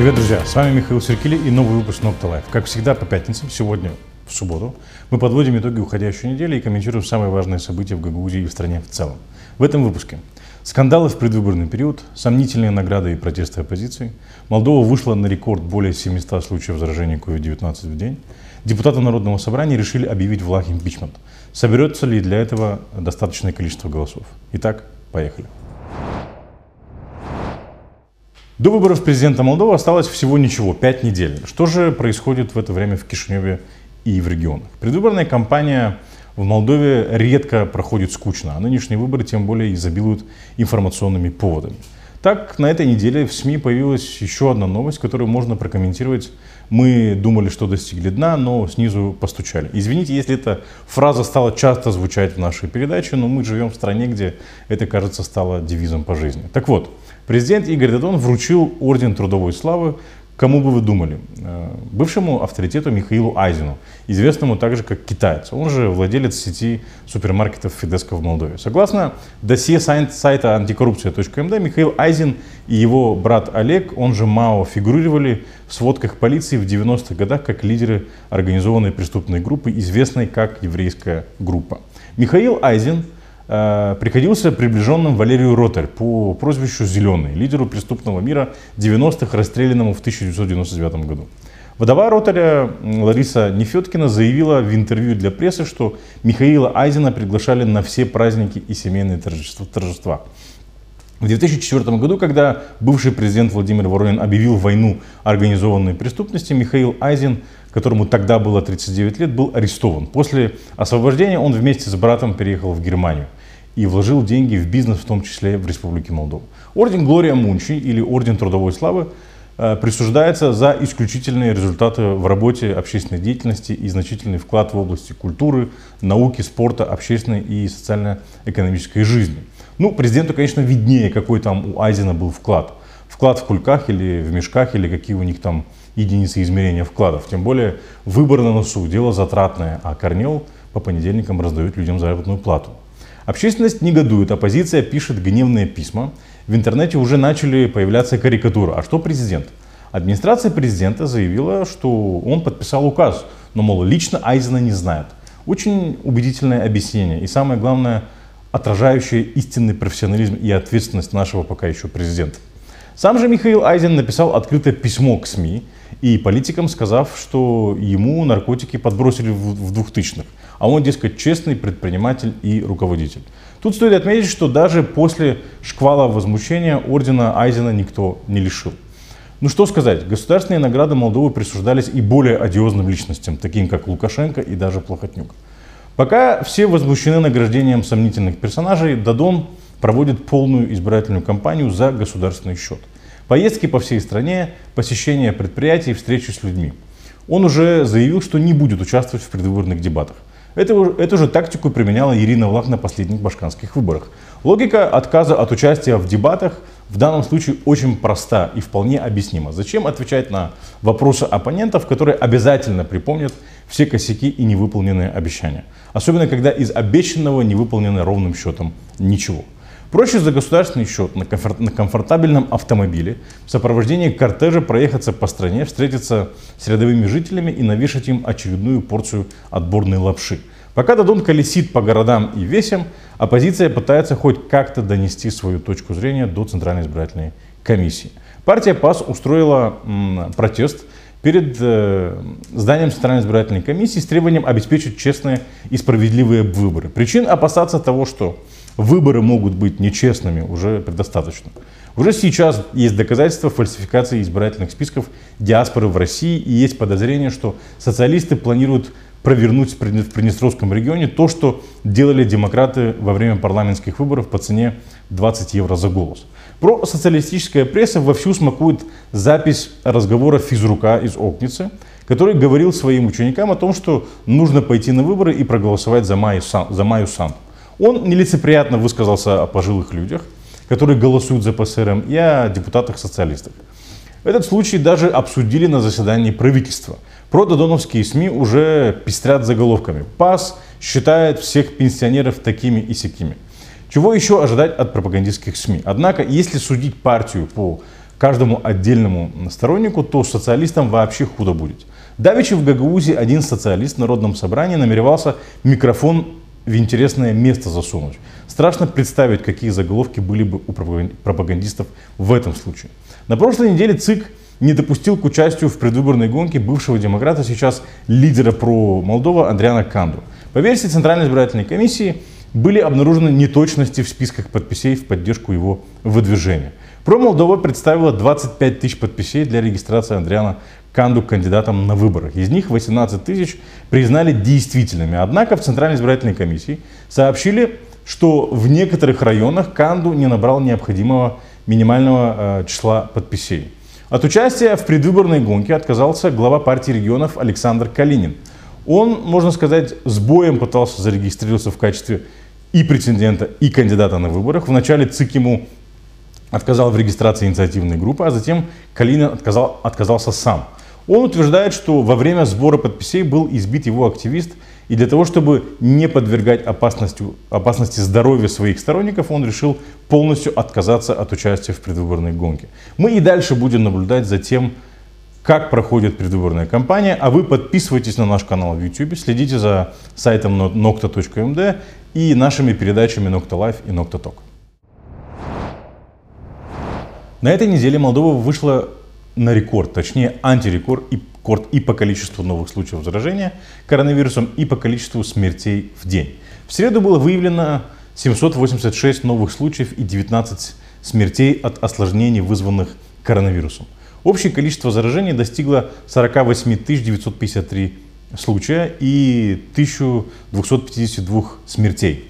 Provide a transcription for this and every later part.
Привет, друзья! С вами Михаил Серкили и новый выпуск Nocta Life. Как всегда, по пятницам, сегодня в субботу, мы подводим итоги уходящей недели и комментируем самые важные события в Гагаузии и в стране в целом. В этом выпуске скандалы в предвыборный период, сомнительные награды и протесты оппозиции, Молдова вышла на рекорд более 700 случаев заражения COVID-19 в день, депутаты Народного собрания решили объявить в Лах импичмент. Соберется ли для этого достаточное количество голосов? Итак, поехали. До выборов президента Молдовы осталось всего ничего, пять недель. Что же происходит в это время в Кишиневе и в регионах? Предвыборная кампания в Молдове редко проходит скучно, а нынешние выборы тем более изобилуют информационными поводами. Так, на этой неделе в СМИ появилась еще одна новость, которую можно прокомментировать. Мы думали, что достигли дна, но снизу постучали. Извините, если эта фраза стала часто звучать в нашей передаче, но мы живем в стране, где это, кажется, стало девизом по жизни. Так вот, Президент Игорь Дадон вручил Орден Трудовой Славы Кому бы вы думали? Э, бывшему авторитету Михаилу Айзену, известному также как китаец. Он же владелец сети супермаркетов Фидеско в Молдове. Согласно досье сайта антикоррупция.мд, Михаил Айзен и его брат Олег, он же Мао, фигурировали в сводках полиции в 90-х годах как лидеры организованной преступной группы, известной как еврейская группа. Михаил Э, приходился приближенным Валерию Ротарь по прозвищу Зеленый, лидеру преступного мира 90-х, расстрелянному в 1999 году. Вдова Ротаря Лариса Нефеткина заявила в интервью для прессы, что Михаила Айзена приглашали на все праздники и семейные торжества. В 2004 году, когда бывший президент Владимир Воронин объявил войну организованной преступности, Михаил Айзен, которому тогда было 39 лет, был арестован. После освобождения он вместе с братом переехал в Германию и вложил деньги в бизнес, в том числе в Республике Молдова. Орден Глория Мунчи или Орден Трудовой Славы э, присуждается за исключительные результаты в работе общественной деятельности и значительный вклад в области культуры, науки, спорта, общественной и социально-экономической жизни. Ну, президенту, конечно, виднее, какой там у Айзена был вклад. Вклад в кульках или в мешках, или какие у них там единицы измерения вкладов. Тем более выбор на носу, дело затратное, а Корнел по понедельникам раздает людям заработную плату. Общественность негодует, оппозиция пишет гневные письма. В интернете уже начали появляться карикатуры. А что президент? Администрация президента заявила, что он подписал указ, но, мол, лично Айзена не знает. Очень убедительное объяснение и, самое главное, отражающее истинный профессионализм и ответственность нашего пока еще президента. Сам же Михаил Айзен написал открытое письмо к СМИ и политикам, сказав, что ему наркотики подбросили в 2000-х, а он, дескать, честный предприниматель и руководитель. Тут стоит отметить, что даже после шквала возмущения ордена Айзена никто не лишил. Ну что сказать, государственные награды Молдовы присуждались и более одиозным личностям, таким как Лукашенко и даже Плохотнюк. Пока все возмущены награждением сомнительных персонажей, Дадон проводит полную избирательную кампанию за государственный счет. Поездки по всей стране, посещение предприятий, встречи с людьми. Он уже заявил, что не будет участвовать в предвыборных дебатах. Эту, эту же тактику применяла Ирина Влах на последних башканских выборах. Логика отказа от участия в дебатах в данном случае очень проста и вполне объяснима. Зачем отвечать на вопросы оппонентов, которые обязательно припомнят все косяки и невыполненные обещания? Особенно, когда из обещанного не выполнено ровным счетом ничего. Проще за государственный счет на, комфорт, на комфортабельном автомобиле в сопровождении кортежа проехаться по стране, встретиться с рядовыми жителями и навешать им очередную порцию отборной лапши. Пока Дадон колесит по городам и весям, оппозиция пытается хоть как-то донести свою точку зрения до Центральной избирательной комиссии. Партия ПАС устроила м, протест перед э, зданием Центральной избирательной комиссии с требованием обеспечить честные и справедливые выборы. Причин опасаться того, что выборы могут быть нечестными, уже предостаточно. Уже сейчас есть доказательства фальсификации избирательных списков диаспоры в России и есть подозрение, что социалисты планируют провернуть в Приднестровском регионе то, что делали демократы во время парламентских выборов по цене 20 евро за голос. Про социалистическая пресса вовсю смакует запись разговора физрука из Окницы, который говорил своим ученикам о том, что нужно пойти на выборы и проголосовать за Майю Сан. За Майю Сан. Он нелицеприятно высказался о пожилых людях, которые голосуют за ПСРМ, и о депутатах-социалистах. Этот случай даже обсудили на заседании правительства. Прододоновские СМИ уже пестрят заголовками. ПАС считает всех пенсионеров такими и сякими. Чего еще ожидать от пропагандистских СМИ? Однако, если судить партию по каждому отдельному стороннику, то социалистам вообще худо будет. Давичи в Гагаузе один социалист в Народном собрании намеревался микрофон в интересное место засунуть. Страшно представить, какие заголовки были бы у пропагандистов в этом случае. На прошлой неделе ЦИК не допустил к участию в предвыборной гонке бывшего демократа, сейчас лидера про Молдова Андриана Канду. По версии Центральной избирательной комиссии были обнаружены неточности в списках подписей в поддержку его выдвижения. Про Молдова представила 25 тысяч подписей для регистрации Андриана Канду кандидатом на выборах. Из них 18 тысяч признали действительными. Однако в Центральной избирательной комиссии сообщили, что в некоторых районах Канду не набрал необходимого минимального э, числа подписей. От участия в предвыборной гонке отказался глава партии регионов Александр Калинин. Он, можно сказать, с боем пытался зарегистрироваться в качестве и претендента, и кандидата на выборах. Вначале ЦИК ему отказал в регистрации инициативной группы, а затем Калинин отказал, отказался сам. Он утверждает, что во время сбора подписей был избит его активист, и для того, чтобы не подвергать опасности, опасности здоровья своих сторонников, он решил полностью отказаться от участия в предвыборной гонке. Мы и дальше будем наблюдать за тем, как проходит предвыборная кампания, а вы подписывайтесь на наш канал в YouTube, следите за сайтом nocta.md и нашими передачами Nocta Life и Nocta Talk. На этой неделе Молдова вышла на рекорд, точнее антирекорд и, и по количеству новых случаев заражения коронавирусом, и по количеству смертей в день. В среду было выявлено 786 новых случаев и 19 смертей от осложнений, вызванных коронавирусом. Общее количество заражений достигло 48 953 случая и 1252 смертей.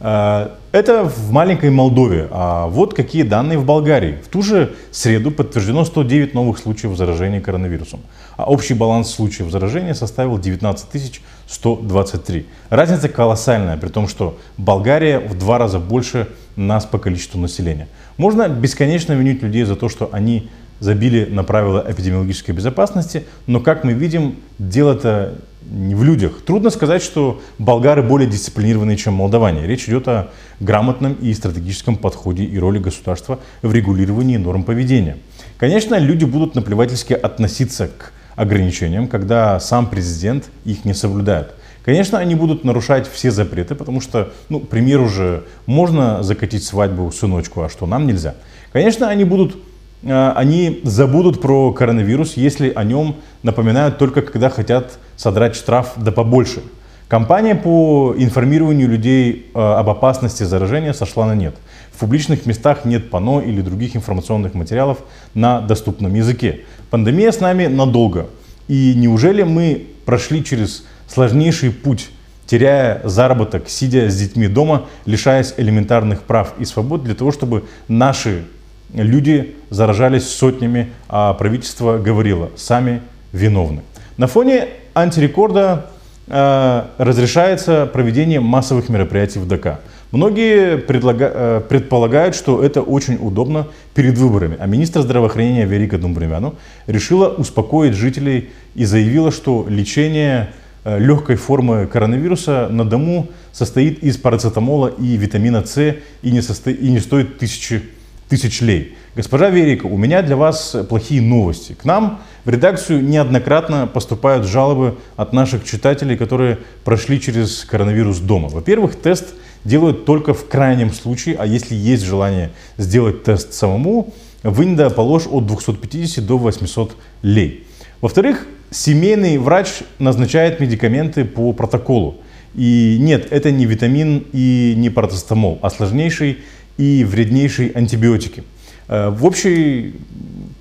А, это в маленькой Молдове. А вот какие данные в Болгарии. В ту же среду подтверждено 109 новых случаев заражения коронавирусом. А общий баланс случаев заражения составил 19 123. Разница колоссальная, при том, что Болгария в два раза больше нас по количеству населения. Можно бесконечно винить людей за то, что они забили на правила эпидемиологической безопасности, но, как мы видим, дело-то в людях. Трудно сказать, что болгары более дисциплинированные, чем молдаване. Речь идет о грамотном и стратегическом подходе и роли государства в регулировании норм поведения. Конечно, люди будут наплевательски относиться к ограничениям, когда сам президент их не соблюдает. Конечно, они будут нарушать все запреты, потому что, ну, к примеру же, можно закатить свадьбу сыночку, а что нам нельзя. Конечно, они будут они забудут про коронавирус, если о нем напоминают только когда хотят содрать штраф да побольше. Компания по информированию людей э, об опасности заражения сошла на нет. В публичных местах нет пано или других информационных материалов на доступном языке. Пандемия с нами надолго. И неужели мы прошли через сложнейший путь, теряя заработок, сидя с детьми дома, лишаясь элементарных прав и свобод для того, чтобы наши люди заражались сотнями, а правительство говорило, сами виновны. На фоне антирекорда э, разрешается проведение массовых мероприятий в ДК. Многие предлага, э, предполагают, что это очень удобно перед выборами, а министр здравоохранения Верика Думбремяну решила успокоить жителей и заявила, что лечение э, легкой формы коронавируса на дому состоит из парацетамола и витамина С и не, состо... и не стоит тысячи тысяч лей. Госпожа Верика, у меня для вас плохие новости. К нам в редакцию неоднократно поступают жалобы от наших читателей, которые прошли через коронавирус дома. Во-первых, тест делают только в крайнем случае, а если есть желание сделать тест самому, вынь положь от 250 до 800 лей. Во-вторых, семейный врач назначает медикаменты по протоколу. И нет, это не витамин и не парацетамол, а сложнейший и вреднейшие антибиотики. Э, в, общий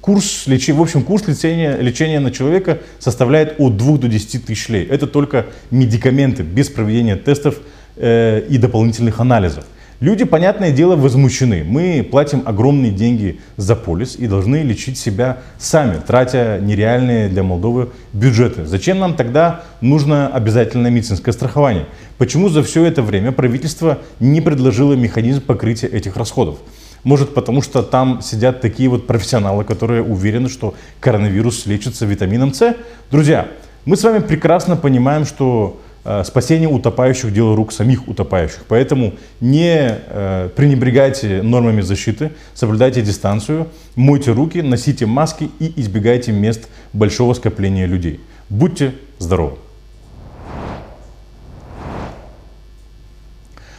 курс, в общем, курс лечения, лечения на человека составляет от 2 до 10 тысяч лей. Это только медикаменты без проведения тестов э, и дополнительных анализов. Люди, понятное дело, возмущены. Мы платим огромные деньги за полис и должны лечить себя сами, тратя нереальные для Молдовы бюджеты. Зачем нам тогда нужно обязательное медицинское страхование? Почему за все это время правительство не предложило механизм покрытия этих расходов? Может, потому что там сидят такие вот профессионалы, которые уверены, что коронавирус лечится витамином С? Друзья, мы с вами прекрасно понимаем, что э, спасение утопающих – дело рук самих утопающих. Поэтому не э, пренебрегайте нормами защиты, соблюдайте дистанцию, мойте руки, носите маски и избегайте мест большого скопления людей. Будьте здоровы!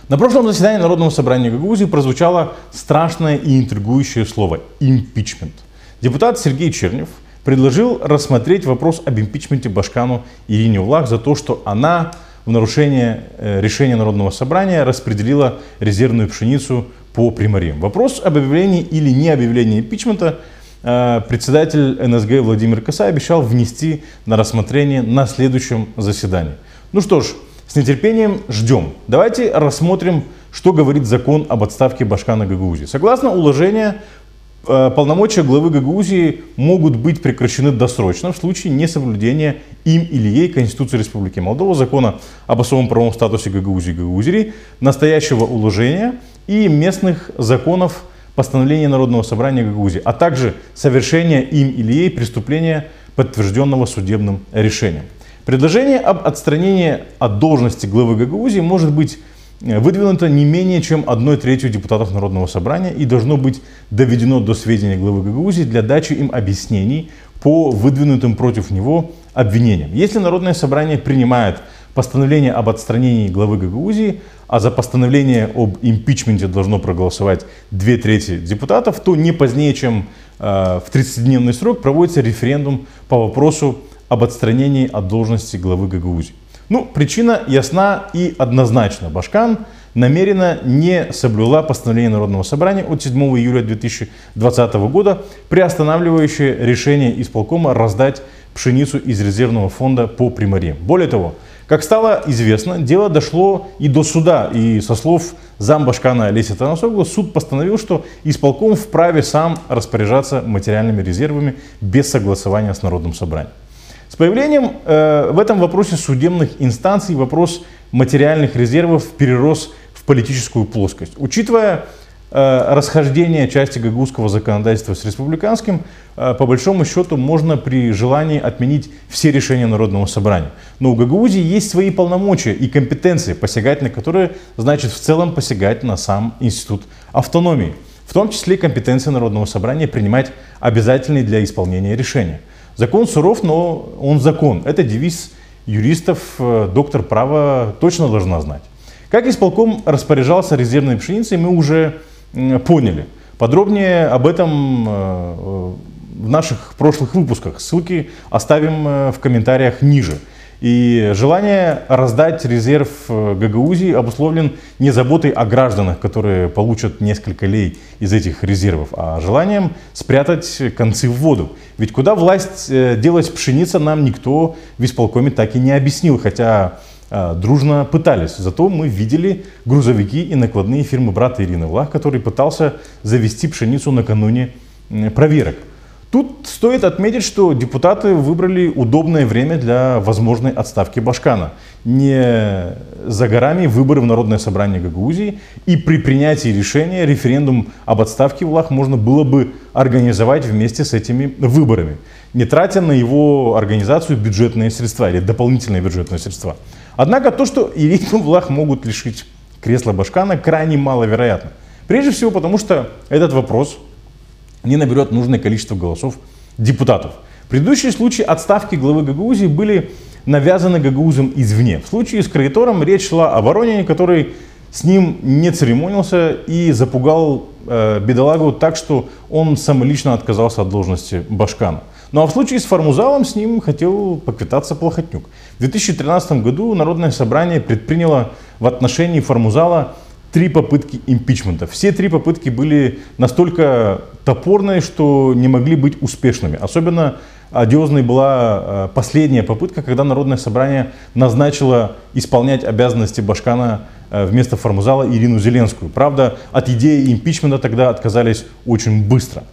На прошлом заседании Народного собрания Гагаузии прозвучало страшное и интригующее слово – импичмент. Депутат Сергей Чернев предложил рассмотреть вопрос об импичменте Башкану Ирине Улах за то, что она в нарушение э, решения Народного собрания распределила резервную пшеницу по примариям. Вопрос об объявлении или не объявлении импичмента э, председатель НСГ Владимир Коса обещал внести на рассмотрение на следующем заседании. Ну что ж, с нетерпением ждем. Давайте рассмотрим, что говорит закон об отставке Башкана Гагаузии. Согласно уложению, э, полномочия главы Гагаузии могут быть прекращены досрочно в случае несоблюдения им или ей Конституции Республики Молдова, закона об особом правовом статусе Гагаузии и Гагаузии, настоящего уложения и местных законов постановления Народного собрания Гагаузии, а также совершения им или ей преступления, подтвержденного судебным решением. Предложение об отстранении от должности главы Гагаузии может быть э, выдвинуто не менее чем одной третью депутатов Народного собрания и должно быть доведено до сведения главы Гагаузии для дачи им объяснений по выдвинутым против него обвинениям. Если Народное собрание принимает постановление об отстранении главы Гагаузии, а за постановление об импичменте должно проголосовать две трети депутатов, то не позднее, чем э, в 30-дневный срок проводится референдум по вопросу об отстранении от должности главы Гагаузии. Ну, причина ясна и однозначна. Башкан намеренно не соблюла постановление Народного собрания от 7 июля 2020 года, приостанавливающее решение исполкома раздать пшеницу из резервного фонда по примариям. Более того, как стало известно, дело дошло и до суда. И со слов замбашкана Олеся Танасоглу, суд постановил, что исполком вправе сам распоряжаться материальными резервами без согласования с Народным собранием. Появлением э, в этом вопросе судебных инстанций вопрос материальных резервов перерос в политическую плоскость. Учитывая э, расхождение части гагузского законодательства с республиканским, э, по большому счету можно при желании отменить все решения Народного собрания. Но у Гагаузии есть свои полномочия и компетенции, посягать на которые значит в целом посягать на сам институт автономии. В том числе компетенции Народного собрания принимать обязательные для исполнения решения. Закон суров, но он закон. Это девиз юристов, э, доктор права точно должна знать. Как исполком распоряжался резервной пшеницей, мы уже поняли. Подробнее об этом э, в наших прошлых выпусках. Ссылки оставим э, в комментариях ниже. И желание раздать резерв э, Гагаузии обусловлен не заботой о гражданах, которые получат несколько лей из этих резервов, а желанием спрятать концы в воду. Ведь куда власть э, делать пшеница, нам никто в исполкоме так и не объяснил, хотя э, дружно пытались. Зато мы видели грузовики и накладные фирмы брата Ирины Влах, который пытался завести пшеницу накануне проверок. Тут стоит отметить, что депутаты выбрали удобное время для возможной отставки Башкана. Не за горами выборы в Народное собрание Гагаузии, и при принятии решения референдум об отставке Влах можно было бы организовать вместе с этими выборами, не тратя на его организацию бюджетные средства или дополнительные бюджетные средства. Однако то, что Ирину Влах могут лишить кресла Башкана, крайне маловероятно. Прежде всего потому, что этот вопрос – не наберет нужное количество голосов депутатов. Предыдущие случаи отставки главы Гагаузии были навязаны Гагаузом извне. В случае с Краитором речь шла о Воронине, который с ним не церемонился и запугал э, бедолагу так, что он самолично отказался от должности Башкана. Ну а в случае с Формузалом с ним хотел поквитаться Плохотнюк. В 2013 году Народное собрание предприняло в отношении Формузала три попытки импичмента. Все три попытки были настолько топорные, что не могли быть успешными. Особенно одиозной была э, последняя попытка, когда Народное собрание назначило исполнять обязанности Башкана э, вместо Формузала Ирину Зеленскую. Правда, от идеи импичмента тогда отказались очень быстро.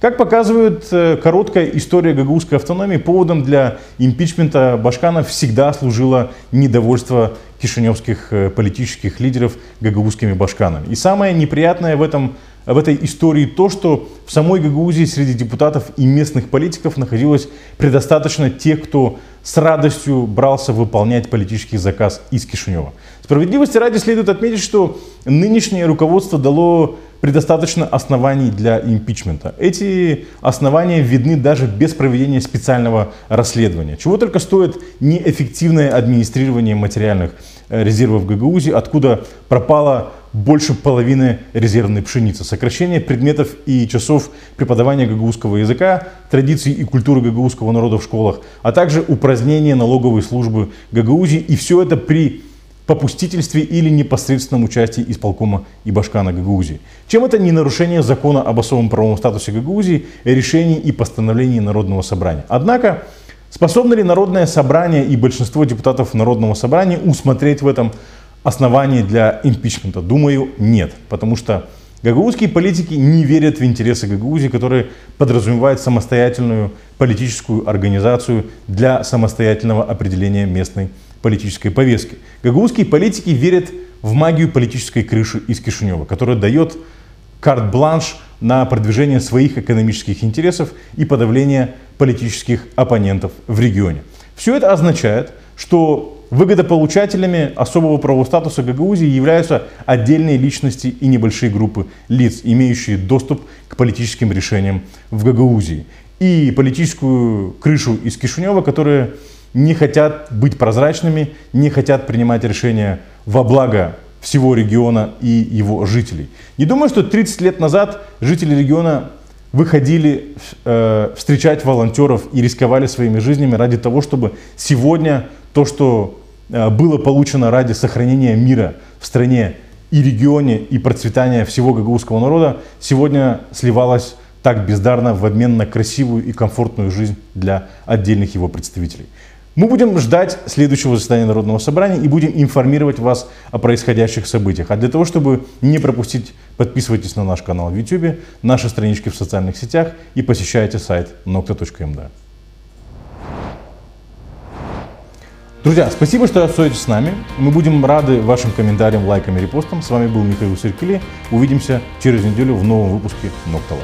Как показывает э, короткая история гагаузской автономии, поводом для импичмента Башкана всегда служило недовольство кишиневских э, политических лидеров гагаузскими башканами. И самое неприятное в, этом, в этой истории то, что в самой Гагаузии среди депутатов и местных политиков находилось предостаточно тех, кто с радостью брался выполнять политический заказ из Кишинева. Справедливости ради следует отметить, что нынешнее руководство дало предостаточно оснований для импичмента. Эти основания видны даже без проведения специального расследования. Чего только стоит неэффективное администрирование материальных э, резервов Гагаузии, откуда пропало больше половины резервной пшеницы, сокращение предметов и часов преподавания гагаузского языка, традиций и культуры гагаузского народа в школах, а также упразднение налоговой службы Гагаузии. И все это при попустительстве или непосредственном участии исполкома и Башкана Гагаузии. Чем это не нарушение закона об особом правовом статусе Гагаузии, решений и постановлений Народного собрания. Однако, способно ли Народное собрание и большинство депутатов Народного собрания усмотреть в этом основании для импичмента? Думаю, нет. Потому что гагаузские политики не верят в интересы Гагаузии, которые подразумевают самостоятельную политическую организацию для самостоятельного определения местной политической повестки. Гагаузские политики верят в магию политической крыши из Кишинева, которая дает карт-бланш на продвижение своих экономических интересов и подавление политических оппонентов в регионе. Все это означает, что выгодополучателями особого правового статуса Гагаузии являются отдельные личности и небольшие группы лиц, имеющие доступ к политическим решениям в Гагаузии. И политическую крышу из Кишинева, которая не хотят быть прозрачными, не хотят принимать решения во благо всего региона и его жителей. Не думаю, что 30 лет назад жители региона выходили э, встречать волонтеров и рисковали своими жизнями ради того, чтобы сегодня то, что э, было получено ради сохранения мира в стране и регионе и процветания всего гагаузского народа, сегодня сливалось так бездарно в обмен на красивую и комфортную жизнь для отдельных его представителей. Мы будем ждать следующего заседания Народного собрания и будем информировать вас о происходящих событиях. А для того, чтобы не пропустить, подписывайтесь на наш канал в YouTube, наши странички в социальных сетях и посещайте сайт nocta.md. Друзья, спасибо, что остаетесь с нами. Мы будем рады вашим комментариям, лайкам и репостам. С вами был Михаил Серкели. Увидимся через неделю в новом выпуске Nocta.